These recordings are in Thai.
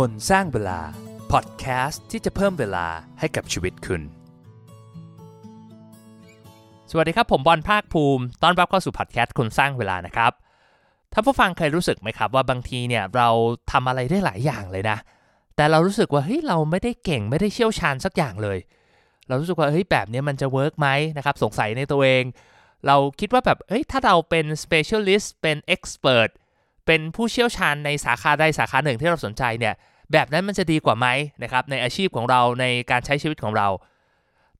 คนสร้างเวลา พอดแคสต์ที่จะเพิ่มเวลาให้กับชีวิตคุณ สวัสดีครับผมบอลภาคภูมิต้อนรับเข้าสู่พอดแคสต์คนสร้างเวลานะครับถ้าผู้ฟังเคยรู้สึกไหมครับว่าบางทีเนี่ยเราทำอะไรได้หลายอย่างเลยนะ แต่เรารู้สึกว่าเฮ้ยเราไม่ได้เก่งไม่ได้เชี่ยวชาญสักอย่างเลย เรารู้สึกว่าเฮ้ยแบบนี้มันจะ work ไหมนะครับสงสัยในตัวเอง เราคิดว่าแบบเฮ้ยถ้าเราเป็น specialist เป็น expert เป็นผู้เชี่ยวชาญในสาขาใดสาขาหนึ่งที่เราสนใจเนี่ยแบบนั้นมันจะดีกว่าไหมนะครับในอาชีพของเราในการใช้ชีวิตของเรา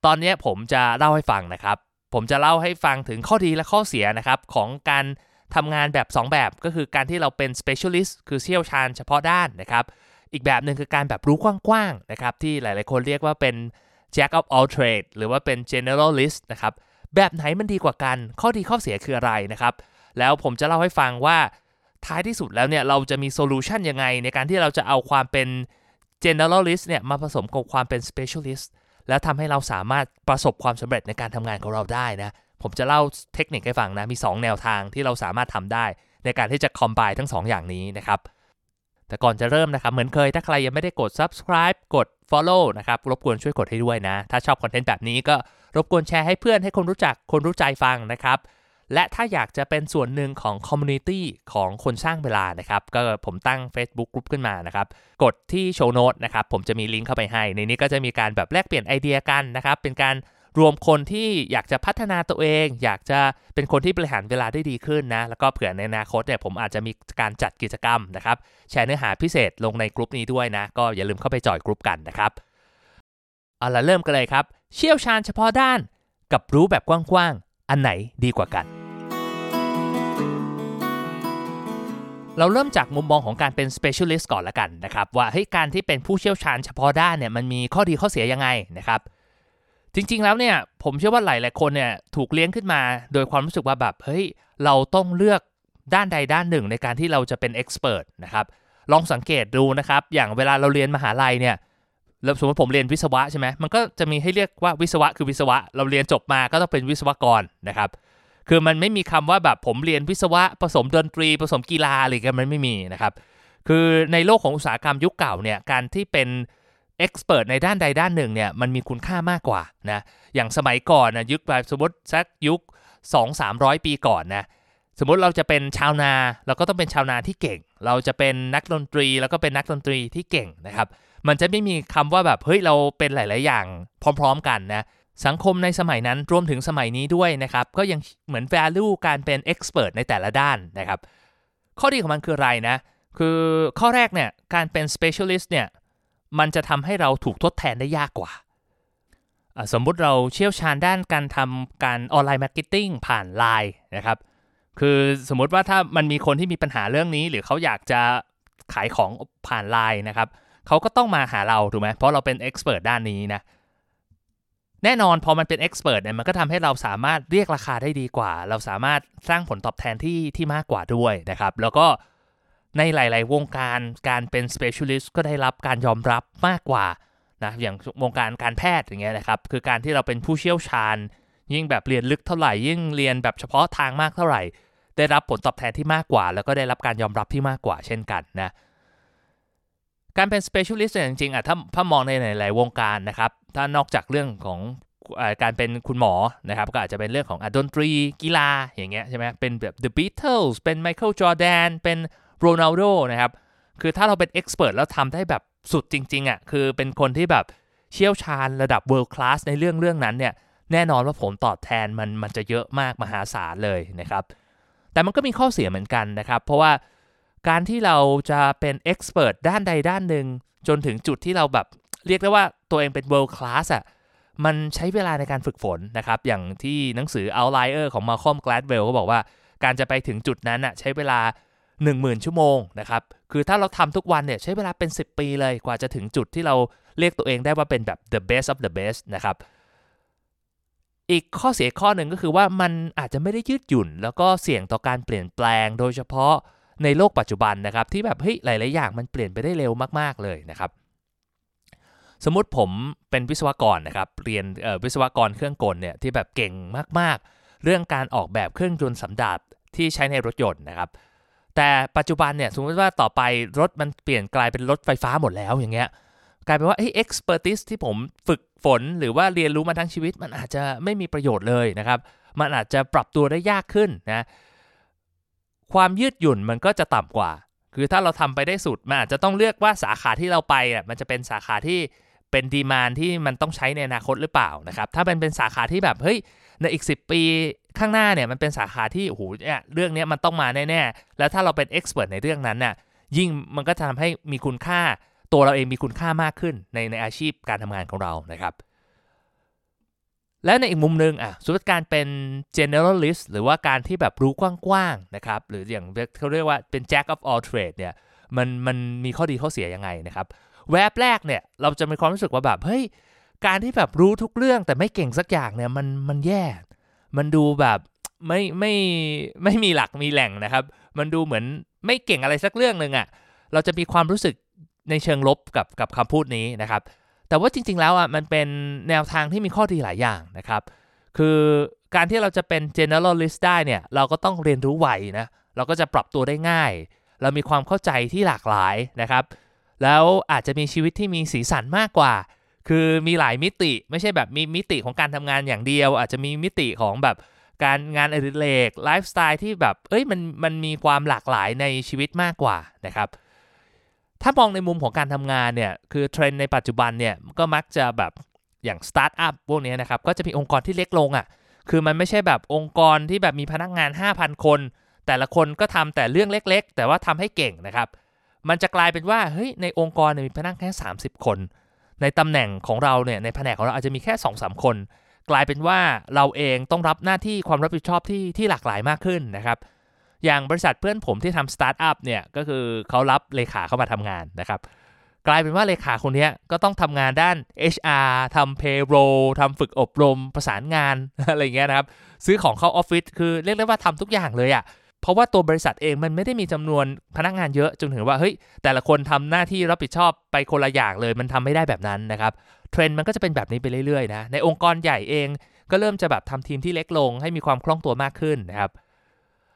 ตอนนี้ผมจะเล่าให้ฟังนะครับ ผมจะเล่าให้ฟังถึงข้อดีและข้อเสียนะครับของการทำงานแบบ 2 แบบก็คือการที่เราเป็น specialist คือเชี่ยวชาญเฉพาะด้านนะครับอีกแบบหนึ่งคือการแบบรู้กว้างๆนะครับที่หลายๆคนเรียกว่าเป็น jack of all trade หรือว่าเป็น generalist นะครับแบบไหนมันดีกว่ากัน ข้อดีข้อเสียคืออะไรนะครับ แล้วผมจะเล่าให้ฟังว่า ท้ายที่สุดแล้วเนี่ยเราจะมีโซลูชันยังไง ในการที่เราจะเอาความเป็น generalist เนี่ยมาผสมกับความเป็น specialist แล้วทำให้เราสามารถประสบความสำเร็จในการทำงานของเราได้นะ ผมจะเล่าเทคนิคให้ฟังนะ มี 2 แนวทางที่เราสามารถทำได้ ในการที่จะ combine ทั้ง 2 อย่างนี้นะครับ แต่ก่อนจะเริ่มนะครับ เหมือนเคยถ้าใครยังไม่ได้กด subscribe กด follow นะครับ รบกวนช่วยกดให้ด้วยนะ ถ้าชอบคอนเทนต์แบบนี้ก็รบกวนแชร์ให้เพื่อนให้คนรู้จักคนรู้ใจฟังนะครับ และถ้าอยากจะเป็นส่วนหนึ่งของ community ของคนสร้างเวลานะครับ ก็ผมตั้ง Facebook กลุ่มขึ้นมานะครับ กดที่ show note นะครับ ผมจะมีลิงก์เข้าไปให้ ในนี้ก็จะมีการแบบแลกเปลี่ยนไอเดียกันนะครับ เป็นการรวมคนที่อยากจะพัฒนาตัวเอง อยากจะเป็นคนที่บริหารเวลาได้ดีขึ้นนะ แล้วก็เผื่อในอนาคตเนี่ยผมอาจจะมีการจัดกิจกรรมนะครับ แชร์เนื้อหาพิเศษลงในกลุ่มนี้ด้วยนะ ก็อย่าลืมเข้าไปจอยกลุ่มกันนะครับ เอาละเริ่มกันเลยครับ เชี่ยวชาญเฉพาะด้าน กับรู้แบบกว้างๆ อันไหนดีกว่ากัน เราเริ่มจากมุมมองของการเป็น specialist ก่อนละกันนะครับ ว่าเฮ้ยการที่เป็นผู้เชี่ยวชาญเฉพาะด้านเนี่ยมันมีข้อดีข้อเสียยังไงนะครับ จริงๆแล้วเนี่ยผมเชื่อว่าหลายๆคนเนี่ยถูกเลี้ยงขึ้นมา โดยความรู้สึกว่าแบบเฮ้ยเราต้องเลือกด้านใดด้านหนึ่งในการที่เราจะเป็น expert นะครับลองสังเกตดูนะครับ อย่างเวลาเราเรียนมหาลัยเนี่ย แล้วสมมติผมเรียนวิศวะใช่ไหมมันก็จะมีให้เรียกว่าวิศวะคือวิศวะ เราเรียนจบมาก็ต้องเป็นวิศวกรนะครับ คือมันไม่มีคำว่าแบบผมเรียนวิศวะผสมดนตรีผสมกีฬาอะไรกันมันไม่มีนะครับ คือในโลกของอุตสาหกรรมยุคเก่าเนี่ยการที่เป็นเอ็กซ์เพรสในด้านใดด้านหนึ่งเนี่ยมันมีคุณค่ามากกว่านะอย่างสมัยก่อนนะยุคแบบสมมติสักยุค 2 3 0 0 ปีก่อนนะ สมมติเราจะเป็นชาวนา เราก็ต้องเป็นชาวนาที่เก่ง เราจะเป็นนักดนตรีแล้วก็เป็นนักดนตรีที่เก่งนะครับ มันจะไม่มีคำว่าแบบเฮ้ยเราเป็นหลาย ๆ อย่างพร้อม ๆ กันนะสังคมในสมัยนั้นรวมถึงสมัยนี้ด้วยนะครับ ก็ยังเหมือน value การเป็น expert ในแต่ละด้านนะครับ ข้อดีของมันคืออะไรนะ คือข้อแรกเนี่ยการเป็น specialist เนี่ยมันจะทำให้เราถูกทดแทนได้ยากกว่า สมมุติเราเชี่ยวชาญด้านการทำการ online marketing ผ่านไลน์นะครับ คือสมมุติว่าถ้ามันมีคนที่มีปัญหาเรื่องนี้ หรือเขาอยากจะขายของผ่านไลน์นะครับเขาก็ต้องมาหาเราถูกไหมเพราะเราเป็นเอ็กซ์เพรสด้านนี้นะแน่นอนพอมันเป็นเอ็กซ์เพรสเนี่ยมันก็ทำให้เราสามารถเรียกราคาได้ดีกว่า เราสามารถสร้างผลตอบแทนที่ที่มากกว่าด้วยนะครับ แล้วก็ในหลาย ๆ วงการการเป็น specialist ก็ได้รับการยอมรับมากกว่านะอย่างวงการการแพทย์อย่างเงี้ยนะครับ คือการที่เราเป็นผู้เชี่ยวชาญ ยิ่งแบบเรียนลึกเท่าไหร่ ยิ่งเรียนแบบเฉพาะทางมากเท่าไหร่ ได้รับผลตอบแทนที่มากกว่า แล้วก็ได้รับการยอมรับที่มากกว่าเช่นกันนะการเป็น specialist จริงๆอะถ้าถ้ามองในหลายๆวงการนะครับ ถ้านอกจากเรื่องของการเป็นคุณหมอนะครับ ก็อาจจะเป็นเรื่องของดนตรีกีฬาอย่างเงี้ยใช่ไหมเป็นแบบ The Beatles เป็น Michael Jordan เป็นโรนัลโดนะครับ คือถ้าเราเป็นเอ็กซ์เพรสแล้วทำได้แบบสุดจริงๆอะ่ะคือเป็นคนที่แบบเชี่ยวชาญระดับ world class ในเรื่องเรื่องนั้นเนี่ยแน่นอนว่าผลตอบแทนมันมันจะเยอะมากมหาศาลเลยนะครับ แต่มันก็มีข้อเสียเหมือนกันนะครับ เพราะว่าการที่เราจะเป็นเอ็กซ์เพรสด้านใดด้านหนึ่ง จนถึงจุดที่เราแบบเรียกได้ว่าตัวเองเป็น world class อะ่ะมันใช้เวลาในการฝึกฝนนะครับ อย่างที่หนังสือ Outlier ของ Malcolm Gladwell ก็บอกว่าการจะไปถึงจุดนั้นอะใช้เวลา 10,000 ชั่วโมงนะครับ คือถ้าเราทำทุกวันเนี่ยใช้เวลาเป็น 10 ปีเลยกว่าจะถึงจุดที่เราเรียกตัวเองได้ว่าเป็นแบบ the best of the best นะครับ อีกข้อเสียข้อหนึ่งก็คือว่ามันอาจจะไม่ได้ยืดหยุ่น แล้วก็เสี่ยงต่อการเปลี่ยนแปลง โดยเฉพาะในโลกปัจจุบันนะครับ ที่แบบเฮ้ยหลาย ๆ อย่างมันเปลี่ยนไปได้เร็วมาก ๆ เลยนะครับ สมมติผมเป็นวิศวกรนะครับเรียนวิศวกรเครื่องกลเนี่ยที่แบบเก่งมาก ๆ เรื่องการออกแบบเครื่องยนต์สำดับที่ใช้ในรถยนต์นะครับ แต่ปัจจุบันเนี่ยสมมติว่าต่อไปรถมันเปลี่ยนกลายเป็นรถไฟฟ้าหมดแล้วอย่างเงี้ย กลายเป็นว่าเอ้ expertise ที่ผมฝึกฝนหรือว่าเรียนรู้มาทั้งชีวิต มันอาจจะไม่มีประโยชน์เลยนะครับ มันอาจจะปรับตัวได้ยากขึ้นนะความยืดหยุ่นมันก็จะต่ำกว่า คือถ้าเราทำไปได้สุด มันอาจจะต้องเลือกว่าสาขาที่เราไปอะมันจะเป็นสาขาที่เป็นดีมานที่มันต้องใช้ในอนาคตหรือเปล่านะครับ ถ้าเป็นเป็นสาขาที่แบบเฮ้ยในอีก 10 ปีข้างหน้าเนี่ยมันเป็นสาขาที่โอ้โหเนี่ยเรื่องนี้มันต้องมาแน่ๆ แล้วถ้าเราเป็นเอ็กซ์เพรสในเรื่องนั้นน่ะยิ่งมันก็จะทำให้มีคุณค่า ตัวเราเองมีคุณค่ามากขึ้นในในอาชีพการทำงานของเรานะครับ และในอีกมุมหนึ่งอะสมมติการเป็น generalist หรือว่าการที่แบบรู้กว้างๆนะครับ หรืออย่างเขาเรียกว่าเป็น jack of all trade เนี่ยมันมันมีข้อดีข้อเสียยังไงนะครับ แวบแรกเนี่ยเราจะมีความรู้สึกว่าแบบเฮ้ยการที่แบบรู้ทุกเรื่องแต่ไม่เก่งสักอย่างเนี่ยมันมันแย่ มันดูแบบไม่ไม่ไม่มีหลักมีแหล่งนะครับ มันดูเหมือนไม่เก่งอะไรสักเรื่องหนึ่งอะ่ะเราจะมีความรู้สึก ในเชิงลบกับกับคำพูดนี้นะครับ แต่ว่าจริง ๆ แล้วอะมันเป็นแนวทางที่มีข้อดีหลายอย่างนะครับ คือการที่เราจะเป็น generalist ได้เนี่ย เราก็ต้องเรียนรู้ไวนะ เราก็จะปรับตัวได้ง่าย เรามีความเข้าใจที่หลากหลายนะครับ แล้วอาจจะมีชีวิตที่มีสีสันมากกว่า คือมีหลายมิติ ไม่ใช่แบบมีมิติของการทำงานอย่างเดียว อาจจะมีมิติของแบบการงานอดิเรกไลฟ์สไตล์ที่แบบ เอ้ยมันมันมีความหลากหลายในชีวิตมากกว่านะครับ ถ้ามองในมุมของการทำงานเนี่ยคือเทรนด์ในปัจจุบันเนี่ยก็มักจะแบบอย่างสตาร์ทอัพพวกนี้นะครับก็จะมีองค์กรที่เล็กลงอะ่ะคือมันไม่ใช่แบบองค์กรที่แบบมีพนักงาน 5,000 คน แต่ละคนก็ทำแต่เรื่องเล็ก ๆ แต่ว่าทำให้เก่งนะครับ มันจะกลายเป็นว่าเฮ้ยในองค์กรมีพนักงานแค่ 30 คน ในตำแหน่งของเราเนี่ยในแผนกของเราอาจจะมีแค่2อสคน กลายเป็นว่าเราเองต้องรับหน้าที่ความรับผิดชอบที่ที่หลากหลายมากขึ้นนะครับ อย่างบริษัทเพื่อนผมที่ทำสตาร์ทอัพเนี่ยก็คือเขารับเลขาเข้ามาทำงานนะครับ กลายเป็นว่าเลขาคนนี้ก็ต้องทำงานด้าน HR ทำ payroll ทำฝึกอบรม ประสานงานอะไรเงี้ยนะครับ ซื้อของเข้าออฟฟิศคือเรียกได้ว่าทำทุกอย่างเลยอะ่ะเพราะว่าตัวบริษัทเองมันไม่ได้มีจำนวนพนักงานเยอะจนถึงว่าเฮ้ยแต่ละคนทำหน้าที่รับผิดชอบไปคนละอย่างเลยมันทำไม่ได้แบบนั้นนะครับเทรนด์มันก็จะเป็นแบบนี้ไปเรื่อยๆนะในองค์กรใหญ่เองก็เริ่มจะแบบทำทีมที่เล็กลงให้มีความคล่องตัวมากขึ้นนะครับ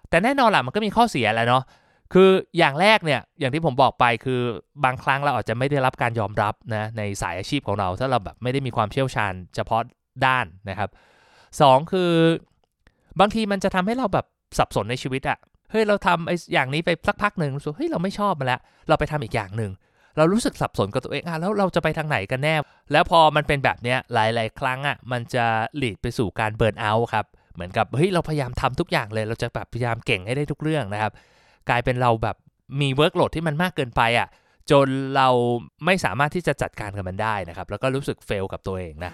แต่แน่นอนแหละมันก็มีข้อเสียแหละเนาะคืออย่างแรกเนี่ยอย่างที่ผมบอกไปคือบางครั้งเราอาจจะไม่ได้รับการยอมรับนะในสายอาชีพของเรา ถ้าเราแบบไม่ได้มีความเชี่ยวชาญเฉพาะด้านนะครับ 2 คือบางทีมันจะทำให้เราแบบสับสนในชีวิตอะเฮ้ยเราทำไอ้อย่างนี้ไปสักพักหนึ่งรู้สึกเฮ้ยเราไม่ชอบมันแล้ว เราไปทำอีกอย่างหนึ่งเรารู้สึกสับสนกับตัวเองอะแล้วเราจะไปทางไหนกันแน่ แล้วพอมันเป็นแบบเนี้ยหลาย ๆ ครั้งอะมันจะ lead ไปสู่การ burnout ครับ เหมือนกับเฮ้ยเราพยายามทำทุกอย่างเลย เราจะแบบพยายามเก่งให้ได้ทุกเรื่องนะครับ กลายเป็นเราแบบมี workload ที่มันมากเกินไปอะจนเราไม่สามารถที่จะจัดการกับมันได้นะครับ แล้วก็รู้สึกเฟลกับตัวเองนะ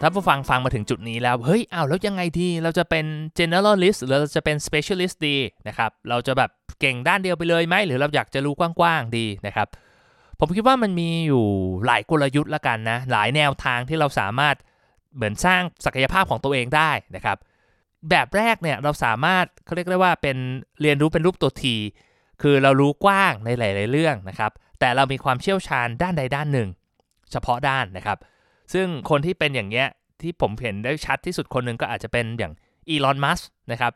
ถ้าผู้ฟังฟังมาถึงจุดนี้แล้ว เฮ้ยอ้าวแล้วยังไงดี เราจะเป็น generalist หรือเราจะเป็น specialist ดีนะครับ เราจะแบบเก่งด้านเดียวไปเลยไหม หรือเราอยากจะรู้กว้างๆดีนะครับ ผมคิดว่ามันมีอยู่หลายกลยุทธ์ละกันนะ หลายแนวทางที่เราสามารถเหมือนสร้างศักยภาพของตัวเองได้นะครับ แบบแรกเนี่ยเราสามารถเขาเรียกได้ว่าเป็นเรียนรู้เป็นรูปตัวทีคือเรารู้กว้างในหลาย ๆ เรื่องนะครับ แต่เรามีความเชี่ยวชาญด้านใดด้านหนึ่ง เฉพาะด้านนะครับ ซึ่งคนที่เป็นอย่างเงี้ยที่ผมเห็นได้ชัดที่สุดคนหนึ่งก็อาจจะเป็นอย่างอีลอน มัสนะครับ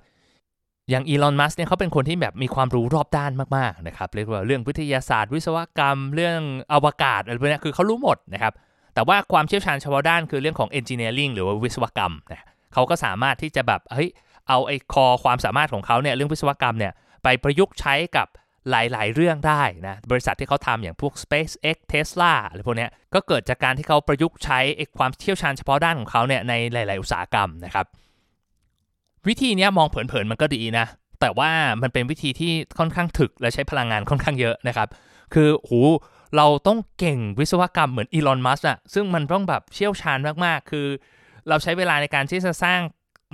อย่างอีลอนมัสเนี่ยเขาเป็นคนที่แบบมีความรู้รอบด้านมากๆนะครับเรียกว่าเรื่องวิทยาศาสตร์ วิศวกรรม เรื่องอวกาศอะไรพวกนี้คือเขารู้หมดนะครับแต่ว่าความเชี่ยวชาญเฉพาะด้านคือเรื่องของเอนจิเนียริงหรือว่าวิศวกรรมนะเขาก็สามารถที่จะแบบเฮ้ยเอาไอ้คอความสามารถของเขาเนี่ยเรื่องวิศวกรรมเนี่ยไปประยุกต์ใช้กับหลาย ๆ เรื่องได้นะบริษัทที่เขาทำอย่างพวก SpaceX Tesla อะไรพวกนี้ก็เกิดจากการที่เขาประยุกต์ใช้ความเชี่ยวชาญเฉพาะด้านของเขาเนี่ยในหลาย ๆ อุตสาหกรรมนะครับ วิธีนี้มองเผินๆมันก็ดีนะ แต่ว่ามันเป็นวิธีที่ค่อนข้างถึกและใช้พลังงานค่อนข้างเยอะนะครับ คือหูเราต้องเก่งวิศวกรรมเหมือนอีลอน มัสก์อะซึ่งมันต้องแบบเชี่ยวชาญมากๆ คือ เราใช้เวลาในการที่จะสร้าง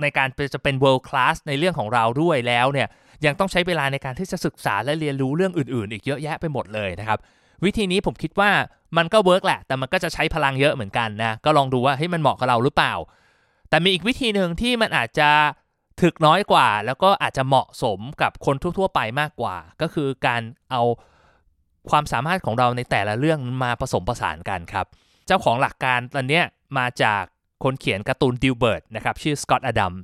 ในการจะเป็น world class ในเรื่องของเราด้วยแล้วเนี่ย ยังต้องใช้เวลาในการที่จะศึกษาและเรียนรู้เรื่องอื่นๆ อีกเยอะแยะไปหมดเลยนะครับ วิธีนี้ผมคิดว่ามันก็เวิร์กแหละ แต่มันก็จะใช้พลังเยอะเหมือนกันนะ ก็ลองดูว่าให้มันเหมาะกับเราหรือเปล่า แต่มีอีกวิธีหนึ่งที่มันอาจจะ ถึกน้อยกว่า แล้วก็อาจจะเหมาะสมกับคนทั่ว ๆ ไปมากกว่า ก็คือการเอาความสามารถของเราในแต่ละเรื่องมาผสมผสานกันครับ เจ้าของหลักการตอนนี้มาจากคนเขียนการ์ตูนดิวเบิร์ตนะครับชื่อสกอตต์อดัมส์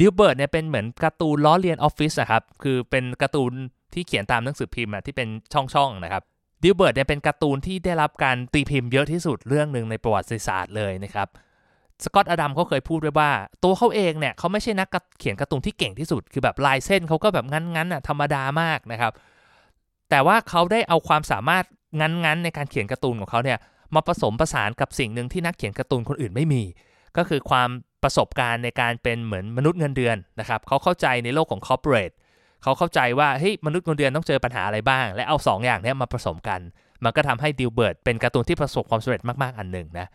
ดิวเบิร์ตเนี่ยเป็นเหมือนการ์ตูนล้อเลียนออฟฟิศอะครับคือเป็นการ์ตูนที่เขียนตามหนังสือพิมพ์ที่เป็นช่องๆนะครับดิวเบิร์ตเนี่ยเป็นการ์ตูนที่ได้รับการตีพิมพ์เยอะที่สุดเรื่องหนึ่งในประวัติศาสตร์เลยนะครับ สกอตอดัมเขาเคยพูดไว้ว่า ตัวเขาเองเนี่ยเขาไม่ใช่นักเขียนการ์ตูนที่เก่งที่สุด คือแบบลายเส้นเขาก็แบบงั้นๆอะธรรมดามากนะครับ แต่ว่าเขาได้เอาความสามารถงั้นๆในการเขียนการ์ตูนของเขาเนี่ยมาผสมผสานกับสิ่งหนึ่งที่นักเขียนการ์ตูนคนอื่นไม่มี ก็คือความประสบการณ์ในการเป็นเหมือนมนุษย์เงินเดือนนะครับเขาเข้าใจในโลกของ corporate เขาเข้าใจว่าเฮ้ยมนุษย์เงินเดือนต้องเจอปัญหาอะไรบ้าง และเอา2 อย่างนี้มาผสมกัน มันก็ทำให้ดิวเบิร์ตเป็นการ์ตูนที่ประสบความสำเร็จมากๆอันหนึ่งนะ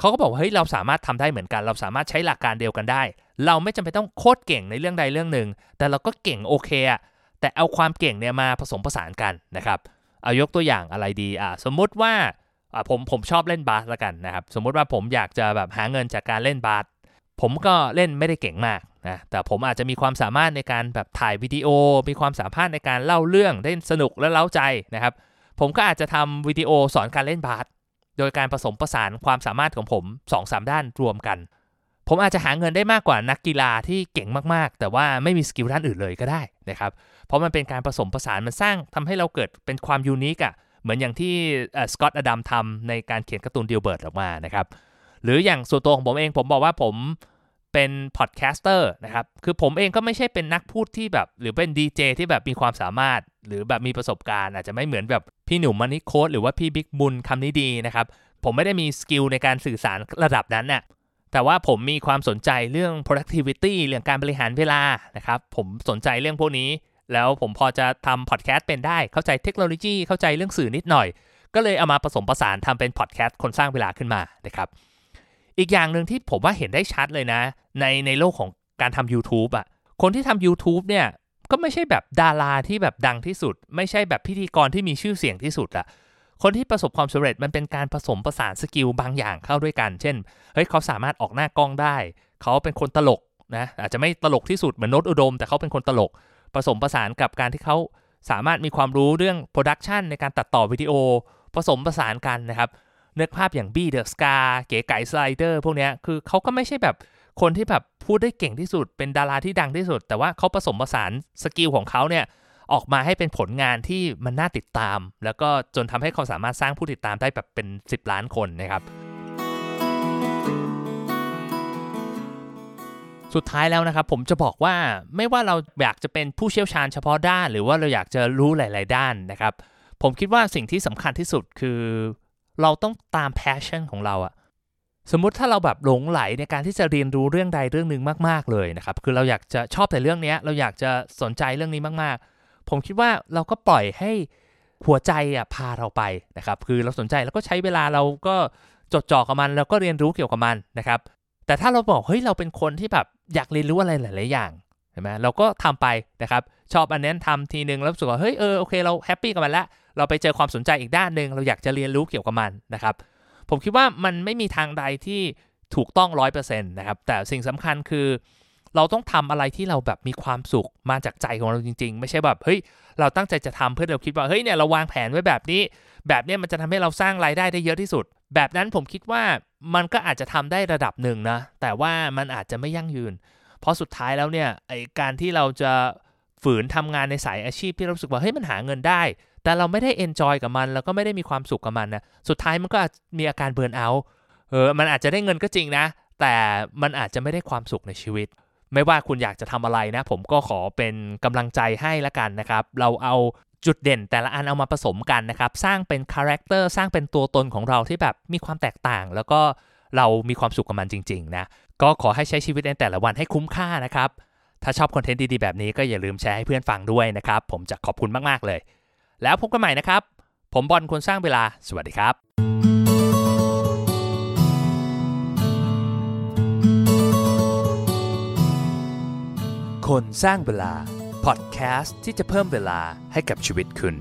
เขาก็บอกว่าเฮ้ยเราสามารถทำได้เหมือนกัน เราสามารถใช้หลักการเดียวกันได้ เราไม่จำเป็นต้องโคตรเก่งในเรื่องใดเรื่องหนึ่ง แต่เราก็เก่งโอเคอะแต่เอาความเก่งเนี่ยมาผสมผสานกันนะครับ เอายกตัวอย่างอะไรดีอ่าสมมุติว่าอ่าผมผมชอบเล่นบาสละกันนะครับ สมมุติว่าผมอยากจะแบบหาเงินจากการเล่นบาสผมก็เล่นไม่ได้เก่งมากนะแต่ผมอาจจะมีความสามารถในการแบบถ่ายวิดีโอ มีความสามารถในการเล่าเรื่องได้สนุกและเล้าใจนะครับ ผมก็อาจจะทำวิดีโอสอนการเล่นบาส โดยการผสมผสานความสามารถของผม2-3ด้านรวมกัน ผมอาจจะหาเงินได้มากกว่านักกีฬาที่เก่งมากๆ แต่ว่าไม่มี skill ด้านอื่นเลยก็ได้นะครับเพราะมันเป็นการผสมผสานมันสร้างทำให้เราเกิดเป็นความ unique อะเหมือนอย่างที่สกอตอดัมทำในการเขียนการ์ตูนดิวเบิร์ตออกมานะครับหรืออย่างส่วนตัวของผมเองผมบอกว่าผม เป็น podcaster นะครับ คือผมเองก็ไม่ใช่เป็นนักพูดที่แบบ หรือเป็นดีเจที่แบบมีความสามารถ หรือแบบมีประสบการณ์ อาจจะไม่เหมือนแบบพี่หนุ่ม Money Coach หรือว่าพี่บิ๊กบุญคำนี้ดีนะครับ ผมไม่ได้มี skill ในการสื่อสารระดับนั้นน่ะแต่ว่าผมมีความสนใจเรื่อง productivity เรื่องการบริหารเวลานะครับ ผมสนใจเรื่องพวกนี้ แล้วผมพอจะทำพอดแคสต์เป็นได้ เข้าใจเทคโนโลยี เข้าใจเรื่องสื่อนิดหน่อย ก็เลยเอามาผสมผสานทำเป็นพอดแคสต์คนสร้างเวลาขึ้นมานะครับ อีกอย่างหนึ่งที่ผมว่าเห็นได้ชัดเลยนะ ในในโลกของการทำ YouTube อะ่ะ คนที่ทำ YouTube เนี่ย ก็ไม่ใช่แบบดาราที่แบบดังที่สุด ไม่ใช่แบบพิธีกรที่มีชื่อเสียงที่สุดอะคนที่ประสบความสำเร็จมันเป็นการผสมผสาน skill บางอย่างเข้าด้วยกัน เช่น เฮ้ยเขาสามารถออกหน้ากล้องได้ เขาเป็นคนตลกนะ อาจจะไม่ตลกที่สุดเหมือนโนตอุดม แต่เขาเป็นคนตลก ผสมผสานกับการที่เขาสามารถมีความรู้เรื่อง production ในการตัดต่อวิดีโอ ผสมผสานกันนะครับ นึกภาพอย่างบี้เดอะสกาเก๋ไก่สไลเดอร์พวกนี้คือเขาก็ไม่ใช่แบบคนที่แบบพูดได้เก่งที่สุด เป็นดาราที่ดังที่สุด แต่ว่าเขาผสมผสาน skill ของเขาเนี่ยออกมาให้เป็นผลงานที่มันน่าติดตาม แล้วก็จนทำให้เขาสามารถสร้างผู้ติดตามได้แบบเป็น 10 ล้านคนนะครับ สุดท้ายแล้วนะครับ ผมจะบอกว่าไม่ว่าเราอยากจะเป็นผู้เชี่ยวชาญเฉพาะด้าน หรือว่าเราอยากจะรู้หลาย ๆ ด้านนะครับ ผมคิดว่าสิ่งที่สำคัญที่สุดคือ เราต้องตาม passion ของเราอะสมมุติถ้าเราแบบหลงไหลในการที่จะเรียนรู้เรื่องใดเรื่องหนึ่งมากๆเลยนะครับ คือเราอยากจะชอบแต่เรื่องนี้เราอยากจะสนใจเรื่องนี้มากๆ ผมคิดว่าเราก็ปล่อยให้หัวใจอะพาเราไปนะครับ คือเราสนใจแล้วก็ใช้เวลาเราก็จดจ่อกับมันแล้วก็เรียนรู้เกี่ยวกับมันนะครับ แต่ถ้าเราบอกเฮ้ยเราเป็นคนที่แบบอยากเรียนรู้อะไรหลาย ๆ อย่างเห็นไหมเราก็ทำไปนะครับ ชอบอันนั้นทำทีนึงแล้วรู้สึกว่าเฮ้ยเออโอเคเราแฮปปี้กับมันแล้ว เราไปเจอความสนใจอีกด้านหนึ่งเราอยากจะเรียนรู้เกี่ยวกับมันนะครับ ผมคิดว่ามันไม่มีทางใดที่ถูกต้องร้อยเปอร์เซ็นต์นะครับ แต่สิ่งสำคัญคือ เราต้องทำอะไรที่เราแบบมีความสุขมาจากใจของเราจริง ๆ ไม่ใช่แบบเฮ้ยเราตั้งใจจะทำเพื่อเราคิดว่าเฮ้ยเนี่ยเราวางแผนไว้แบบนี้ แบบนี้มันจะทำให้เราสร้างรายได้ได้เยอะที่สุด แบบนั้นผมคิดว่ามันก็อาจจะทำได้ระดับหนึ่งนะแต่ว่ามันอาจจะไม่ยั่งยืน เพราะสุดท้ายแล้วเนี่ยไอการที่เราจะฝืนทำงานในสายอาชีพที่เราสึกว่าเฮ้ยมันหาเงินได้ แต่เราไม่ได้ enjoy กับมัน แล้วก็ไม่ได้มีความสุขกับมันนะสุดท้ายมันก็มีอาการ burnout เออมันอาจจะได้เงินก็จริงนะ แต่มันอาจจะไม่ได้ความสุขในชีวิต ไม่ว่าคุณอยากจะทำอะไรนะ ผมก็ขอเป็นกำลังใจให้ละกันนะครับ เราเอาจุดเด่นแต่ละอันเอามาผสมกันนะครับ สร้างเป็น character สร้างเป็นตัวตนของเราที่แบบมีความแตกต่าง แล้วก็เรามีความสุขกับมันจริง ๆ นะ ก็ขอให้ใช้ชีวิตในแต่ละวันให้คุ้มค่านะครับ ถ้าชอบคอนเทนต์ดีๆ แบบนี้ก็อย่าลืมแชร์ให้เพื่อนฟังด้วยนะครับ ผมจะขอบคุณมาก ๆ เลย แล้วพบกันใหม่นะครับ ผมบอลคนสร้างเวลา สวัสดีครับคนสร้างเวลา พอดแคสต์ที่จะเพิ่มเวลาให้กับชีวิตคุณ